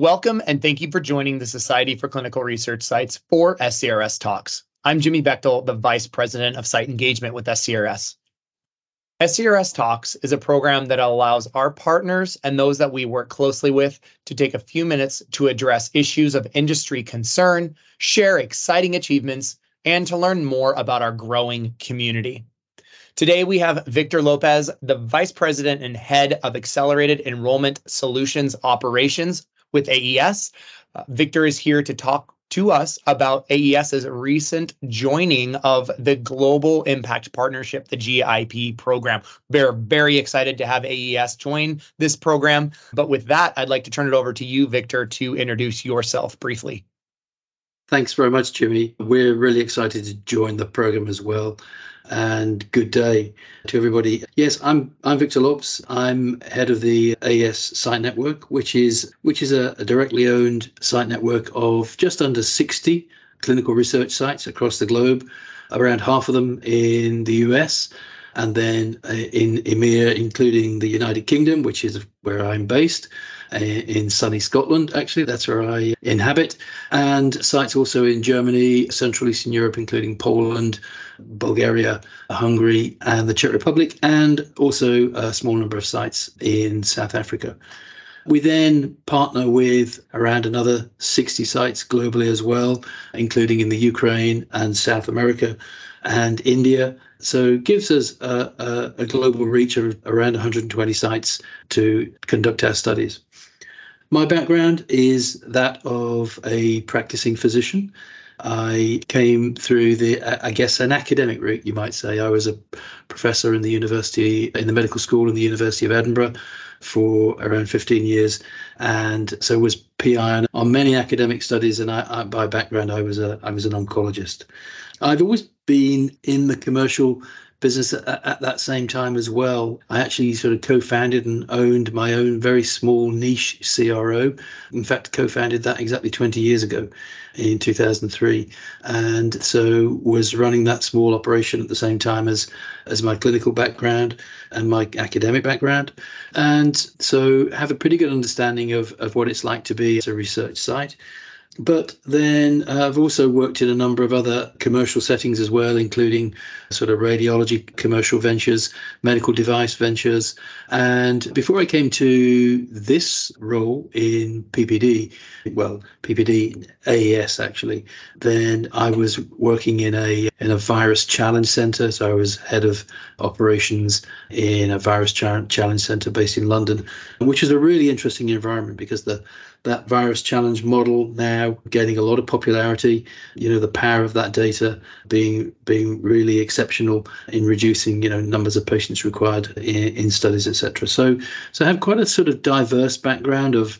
Welcome and thank you for joining the Society for Clinical Research Sites for SCRS Talks. I'm Jimmy Bechtel, the Vice President of Site Engagement with SCRS. SCRS Talks is a program that allows our partners and those that we work closely with to take a few minutes to address issues of industry concern, share exciting achievements, and to learn more about our growing community. Today, we have Victor Lopes, the Vice President and Head of Accelerated Enrollment Solutions Operations with AES. Uh, Victor is here to talk to us about AES's recent joining of the Global Impact Partnership, the GIP program. We're very excited to have AES join this program. But with that, I'd like to turn it over to you, Victor, to introduce yourself briefly. Thanks very much, Jimmy. We're really excited to join the program as well and good day to everybody. Yes, I'm I'm Victor Lopes. I'm head of the AES site network, which is which is a, a directly owned site network of just under 60 clinical research sites across the globe, around half of them in the US, and then uh, in EMEA, including the United Kingdom, which is where I'm based, Uh, in sunny Scotland, actually. That's where I inhabit. And sites also in Germany, Central Eastern Europe, including Poland, Bulgaria, Hungary, and the Czech Republic, and also a small number of sites in South Africa. We then partner with around another 60 sites globally as well, including in the Ukraine and South America and India. So it gives us a, a, a global reach of around 120 sites to conduct our studies. My background is that of a practicing physician. I came through the, I guess, an academic route, you might say. I was a professor in the university, in the medical school in the University of Edinburgh for around 15 years, and so was PI on many academic studies. And I, I, by background, I was a, I was an oncologist. I've always been in the commercial business at, at, that same time as well. I actually sort of co-founded and owned my own very small niche CRO. In fact, co-founded that exactly 20 years ago in 2003 and so was running that small operation at the same time as as my clinical background and my academic background and so have a pretty good understanding of of what it's like to be as a research site but then uh, I've also worked in a number of other commercial settings as well, including sort of radiology commercial ventures, medical device ventures. And before I came to this role in PPD, well, PPD AES actually, then I was working in a in a virus challenge center. So I was head of operations in a virus challenge center based in London, which is a really interesting environment because the that virus challenge model now gaining a lot of popularity. You know, the power of that data being being really exceptional in reducing you know numbers of patients required in, in studies, etc. So so I have quite a sort of diverse background of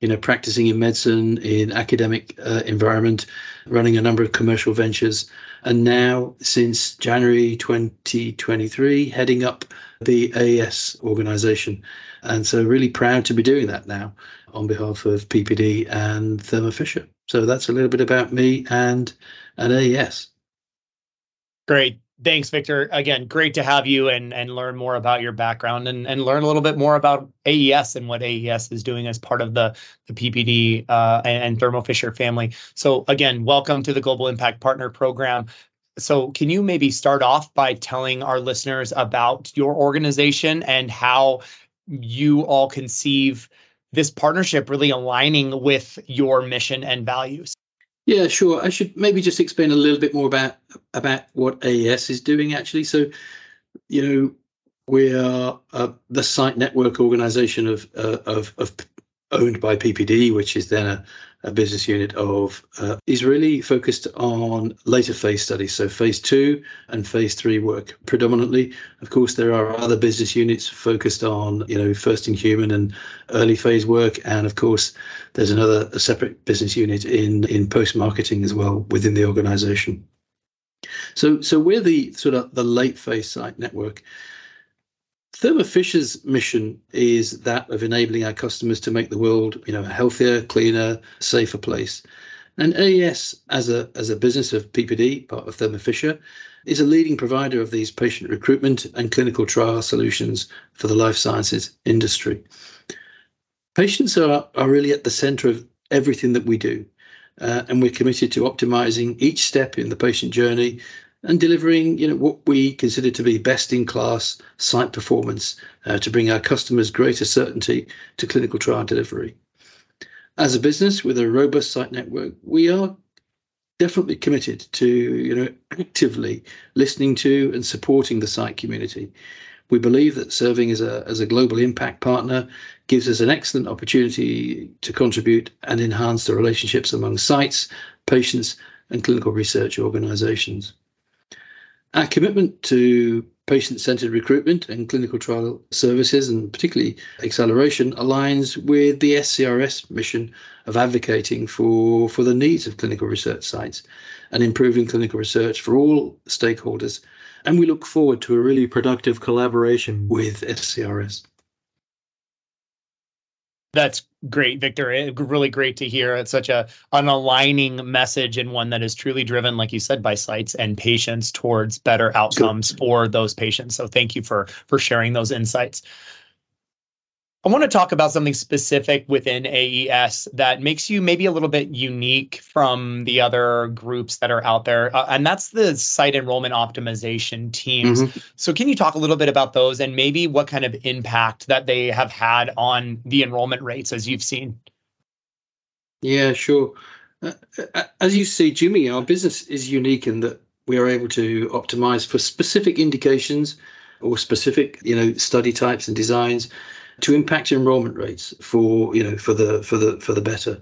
you know practicing in medicine in academic uh, environment running a number of commercial ventures and now since january 2023 heading up the AES organization and so really proud to be doing that now on behalf of PPD and Thermo Fisher. So that's a little bit about me and and AES. Great. Thanks, Victor. Again, great to have you and and learn more about your background and, and learn a little bit more about AES and what AES is doing as part of the, the PPD uh, and, and Thermo Fisher family. So again, welcome to the Global Impact Partner Program. So can you maybe start off by telling our listeners about your organization and how you all conceive this partnership really aligning with your mission and values? Yeah, sure. I should maybe just explain a little bit more about about what AES is doing actually. So, you know, we are uh, the site network organization of, uh, of of owned by PPD, which is then a, a business unit of, uh, is really focused on later phase studies. So phase two and phase three work predominantly. Of course, there are other business units focused on, you know, first in human and early phase work. And of course, there's another a separate business unit in, in post marketing as well within the organization. So, so we're the sort of the late phase site network. Thermo Fisher's mission is that of enabling our customers to make the world, you know, a healthier, cleaner, safer place. And AES, as a as a business of PPD, part of Thermo Fisher, is a leading provider of these patient recruitment and clinical trial solutions for the life sciences industry. Patients are, are really at the center of everything that we do. Uh, and we're committed to optimizing each step in the patient journey and delivering you know what we consider to be best in class site performance uh, to bring our customers greater certainty to clinical trial delivery as a business with a robust site network we are definitely committed to you know actively listening to and supporting the site community we believe that serving as a, as a global impact partner gives us an excellent opportunity to contribute and enhance the relationships among sites, patients, and clinical research organizations. Our commitment to patient centered recruitment and clinical trial services, and particularly acceleration, aligns with the SCRS mission of advocating for, for the needs of clinical research sites and improving clinical research for all stakeholders. And we look forward to a really productive collaboration with SCRS. That's great, Victor. Eh, really great to hear. It's such a an aligning message and one that is truly driven, like you said, by sites and patients towards better outcomes for those patients. So thank you for for sharing those insights. I want to talk about something specific within AES that makes you maybe a little bit unique from the other groups that are out there, uh, and that's the site enrollment optimization teams. Mm-hmm. So, can you talk a little bit about those and maybe what kind of impact that they have had on the enrollment rates as you've seen? Yeah, sure. Uh, uh as you see, Jimmy, our business is unique in that we are able to optimize for specific indications or specific, you know, study types and designs to impact enrollment rates for you know for the for the for the better.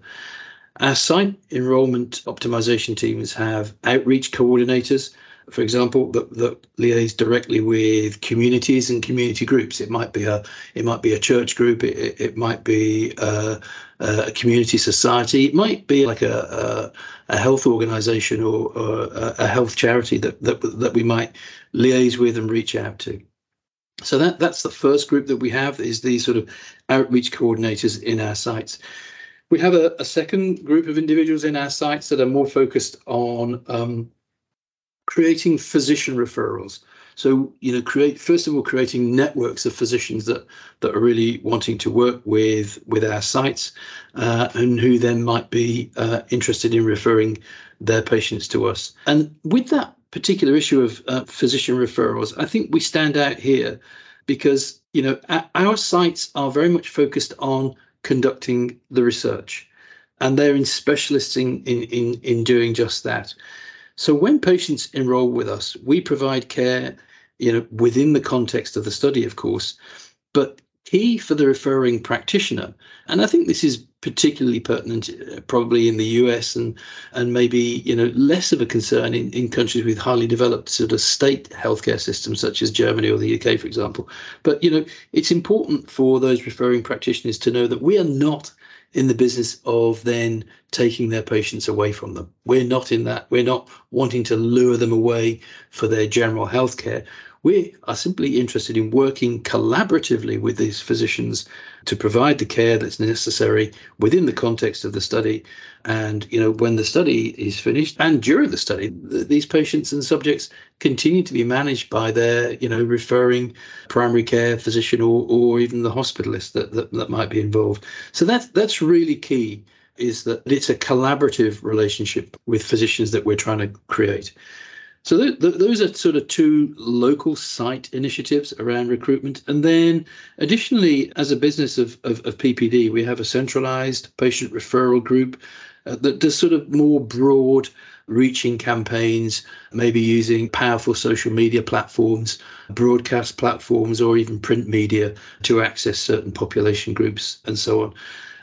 Our site enrollment optimization teams have outreach coordinators, for example, that, that liaise directly with communities and community groups. It might be a it might be a church group. It, it might be a, a community society. It might be like a, a, a health organization or, or a health charity that, that that we might liaise with and reach out to. So that that's the first group that we have is these sort of outreach coordinators in our sites. We have a, a second group of individuals in our sites that are more focused on um, creating physician referrals. So you know, create first of all creating networks of physicians that that are really wanting to work with with our sites, uh, and who then might be uh, interested in referring their patients to us. And with that particular issue of uh, physician referrals, I think we stand out here because you know our sites are very much focused on conducting the research, and they're in specialists in in in, in doing just that. So when patients enroll with us, we provide care, you know, within the context of the study, of course, but key for the referring practitioner, and I think this is particularly pertinent uh, probably in the US and and maybe you know less of a concern in, in countries with highly developed sort of state healthcare systems such as Germany or the UK for example. But you know it's important for those referring practitioners to know that we are not in the business of then taking their patients away from them. We're not in that. We're not wanting to lure them away for their general healthcare we are simply interested in working collaboratively with these physicians to provide the care that's necessary within the context of the study. And, you know, when the study is finished and during the study, th- these patients and subjects continue to be managed by their, you know, referring primary care physician or, or even the hospitalist that, that, that might be involved. So that's, that's really key is that it's a collaborative relationship with physicians that we're trying to create. So th- th- those are sort of two local site initiatives around recruitment. And then additionally, as a business of, of, of PPD, we have a centralized patient referral group uh, that does sort of more broad reaching campaigns, maybe using powerful social media platforms, broadcast platforms, or even print media to access certain population groups and so on.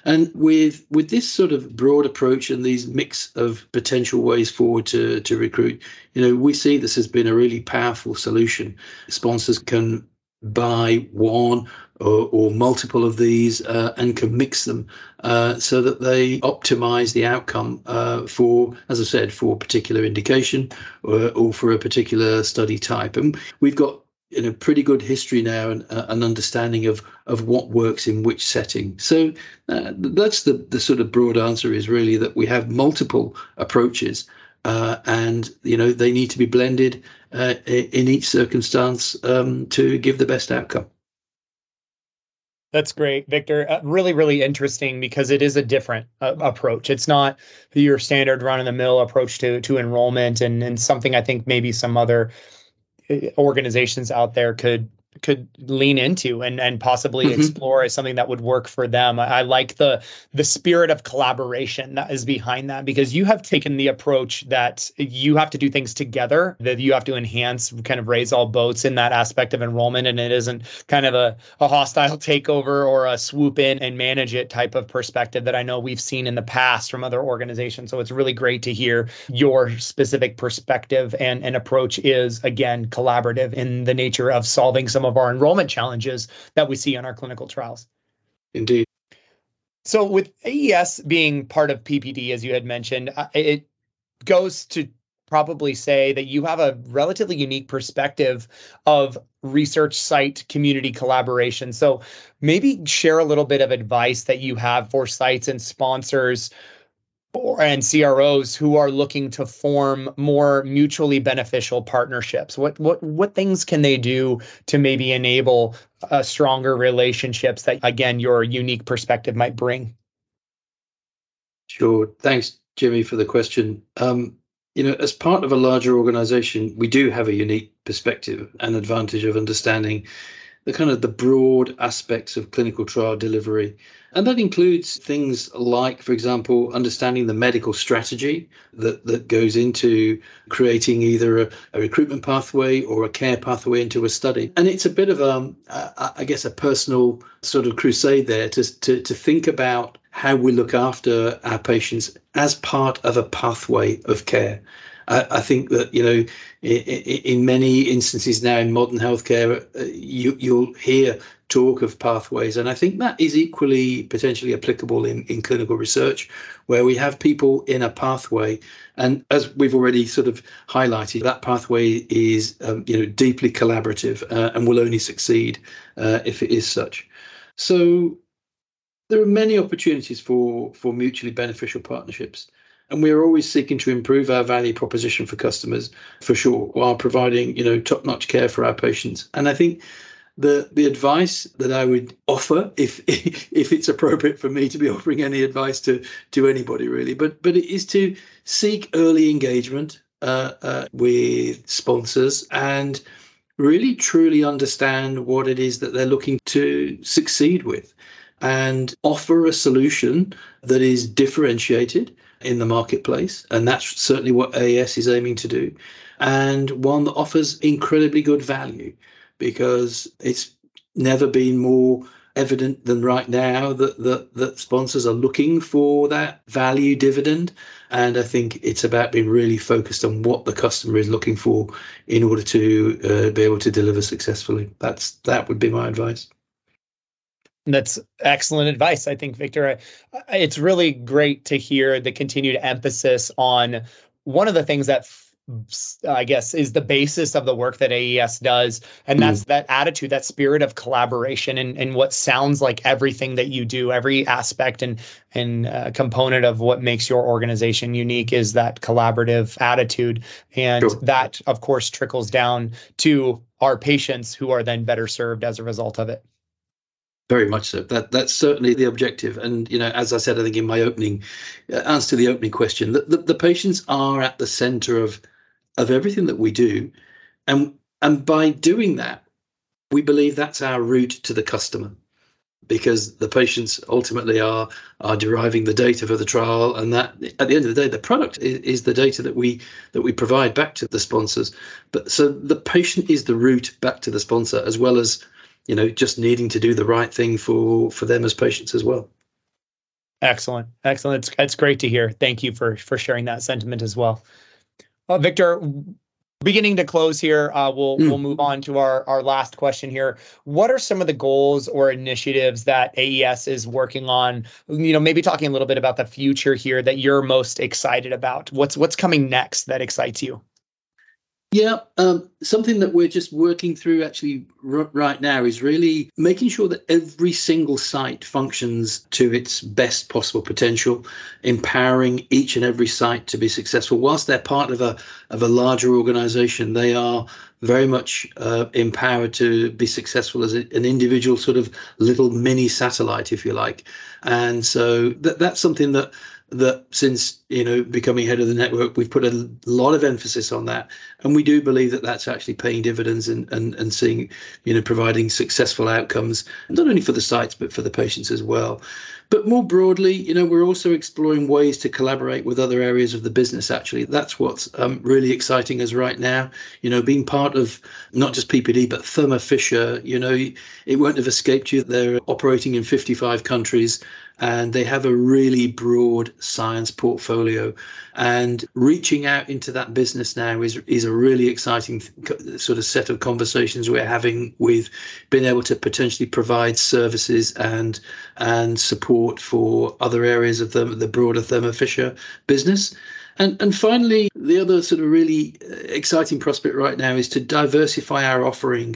And with with this sort of broad approach and these mix of potential ways forward to to recruit, you know, we see this has been a really powerful solution. Sponsors can buy one or, or multiple of these uh, and can mix them uh, so that they optimize the outcome uh, for, as I said, for a particular indication or, or for a particular study type. And we've got in a pretty good history now and uh, an understanding of of what works in which setting. So uh, that's the the sort of broad answer is really that we have multiple approaches, uh, and you know they need to be blended uh, in each circumstance um, to give the best outcome. That's great, Victor. Uh, really, really interesting because it is a different uh, approach. It's not your standard run of the mill approach to to enrollment, and and something I think maybe some other organizations out there could could lean into and and possibly mm-hmm. explore as something that would work for them. I, I, like the the spirit of collaboration that is behind that because you have taken the approach that you have to do things together, that you have to enhance, kind of raise all boats in that aspect of enrollment, and it isn't kind of a, a hostile takeover or a swoop in and manage it type of perspective that I know we've seen in the past from other organizations. So it's really great to hear your specific perspective and, and approach is again collaborative in the nature of solving some of our enrollment challenges that we see on our clinical trials. Indeed. So, with AES being part of PPD, as you had mentioned, uh, it goes to probably say that you have a relatively unique perspective of research site community collaboration. So, maybe share a little bit of advice that you have for sites and sponsors and CROs who are looking to form more mutually beneficial partnerships? What what what things can they do to maybe enable uh, stronger relationships that again your unique perspective might bring? Sure. Thanks, Jimmy, for the question. Um, you know, as part of a larger organization, we do have a unique perspective and advantage of understanding the kind of the broad aspects of clinical trial delivery. And that includes things like, for example, understanding the medical strategy that, that goes into creating either a, a recruitment pathway or a care pathway into a study. And it's a bit of um, a, a I guess, a personal sort of crusade there to, to, to think about how we look after our patients as part of a pathway of care. I, I think that you know, in, in, many instances now in modern healthcare, uh, you, you'll hear talk of pathways, and I think that is equally potentially applicable in, in clinical research, where we have people in a pathway, and as we've already sort of highlighted, that pathway is um, you know deeply collaborative uh, and will only succeed uh, if it is such. So there are many opportunities for for mutually beneficial partnerships and we are always seeking to improve our value proposition for customers for sure while providing you know top-notch care for our patients. And i think the the advice that i would offer if if it's appropriate for me to be offering any advice to to anybody really but but it is to seek early engagement uh, uh, with sponsors and really truly understand what it is that they're looking to succeed with and offer a solution that is differentiated in the marketplace. And that's certainly what AES is aiming to do. And one that offers incredibly good value because it's never been more evident than right now that, that, that sponsors are looking for that value dividend. And I think it's about being really focused on what the customer is looking for in order to uh, be able to deliver successfully. That's that would be my advice. That's excellent advice, I think, Victor. It's really great to hear the continued emphasis on one of the things that I guess is the basis of the work that AES does, and that's mm. that attitude, that spirit of collaboration, and and what sounds like everything that you do, every aspect and and uh, component of what makes your organization unique is that collaborative attitude, and sure. that of course trickles down to our patients who are then better served as a result of it. Very much so. That that's certainly the objective. And you know, as I said, I think in my opening uh, answer to the opening question, that the, the patients are at the centre of of everything that we do, and and by doing that, we believe that's our route to the customer, because the patients ultimately are are deriving the data for the trial, and that at the end of the day, the product is, is the data that we that we provide back to the sponsors. But so the patient is the route back to the sponsor, as well as you know just needing to do the right thing for for them as patients as well. Excellent. Excellent. It's, it's great to hear. Thank you for for sharing that sentiment as well. Uh, victor beginning to close here uh, we'll mm. we'll move on to our our last question here. What are some of the goals or initiatives that aes is working on? You know maybe talking a little bit about the future here that you're most excited about. What's what's coming next that excites you Yeah, um, something that we're just working through actually r- right now is really making sure that every single site functions to its best possible potential, empowering each and every site to be successful. Whilst they're part of a of a larger organization, they are very much uh, empowered to be successful as a, an individual sort of little mini satellite, if you like. And so that that's something that that since you know becoming head of the network we've put a lot of emphasis on that. And we do believe that that's actually paying dividends and and, and seeing you know providing successful outcomes not only for the sites but for the patients as well. But more broadly you know we're also exploring ways to collaborate with other areas of the business actually. That's what's um, really exciting us right now. You know being part of not just ppd but thermo fisher you know it won't have escaped you. They're operating in 55 countries and they have a really broad science portfolio. And reaching out into that business now is is a really exciting sort of set of conversations we're having with being able to potentially provide services and and support for other areas of the the broader Thermo Fisher business. And and finally, the other sort of really exciting prospect right now is to diversify our offering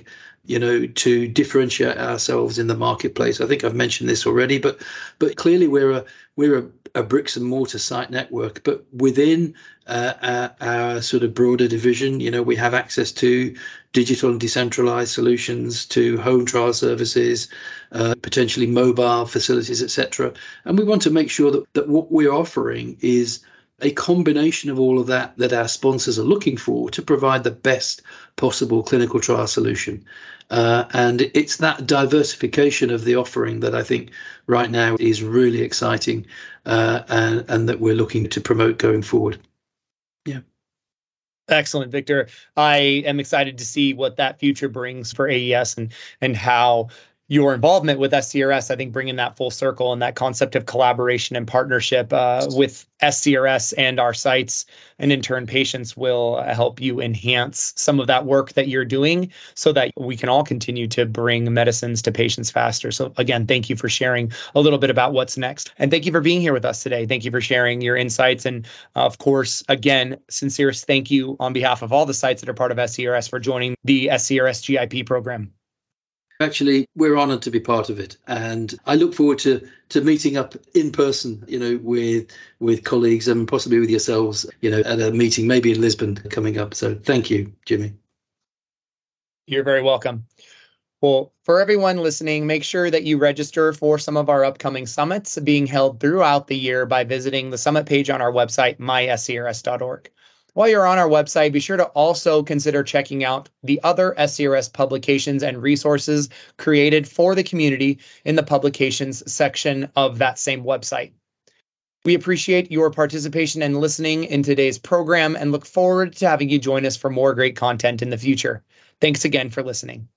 you know, to differentiate ourselves in the marketplace. I think I've mentioned this already, but but clearly we're a we're a, a bricks and mortar site network. But within uh, our, our, sort of broader division, you know, we have access to digital and decentralized solutions, to home trial services, uh, potentially mobile facilities, etc. And we want to make sure that that what we're offering is a combination of all of that that our sponsors are looking for to provide the best possible clinical trial solution. Uh, and it's that diversification of the offering that I think right now is really exciting uh, and, and that we're looking to promote going forward. Yeah. Excellent, Victor. I am excited to see what that future brings for AES and and how your involvement with SCRS, I think bringing that full circle and that concept of collaboration and partnership uh, with SCRS and our sites and in turn patients will help you enhance some of that work that you're doing so that we can all continue to bring medicines to patients faster. So again, thank you for sharing a little bit about what's next. And thank you for being here with us today. Thank you for sharing your insights. And of course, again, sincerest thank you on behalf of all the sites that are part of SCRS for joining the SCRS GIP program. Actually, we're honoured to be part of it, and I look forward to to meeting up in person, you know, with with colleagues and possibly with yourselves, you know, at a meeting maybe in Lisbon coming up. So, thank you, Jimmy. You're very welcome. Well, for everyone listening, make sure that you register for some of our upcoming summits being held throughout the year by visiting the summit page on our website, myscrs.org. While you're on our website, be sure to also consider checking out the other SCRS publications and resources created for the community in the publications section of that same website. We appreciate your participation and listening in today's program and look forward to having you join us for more great content in the future. Thanks again for listening.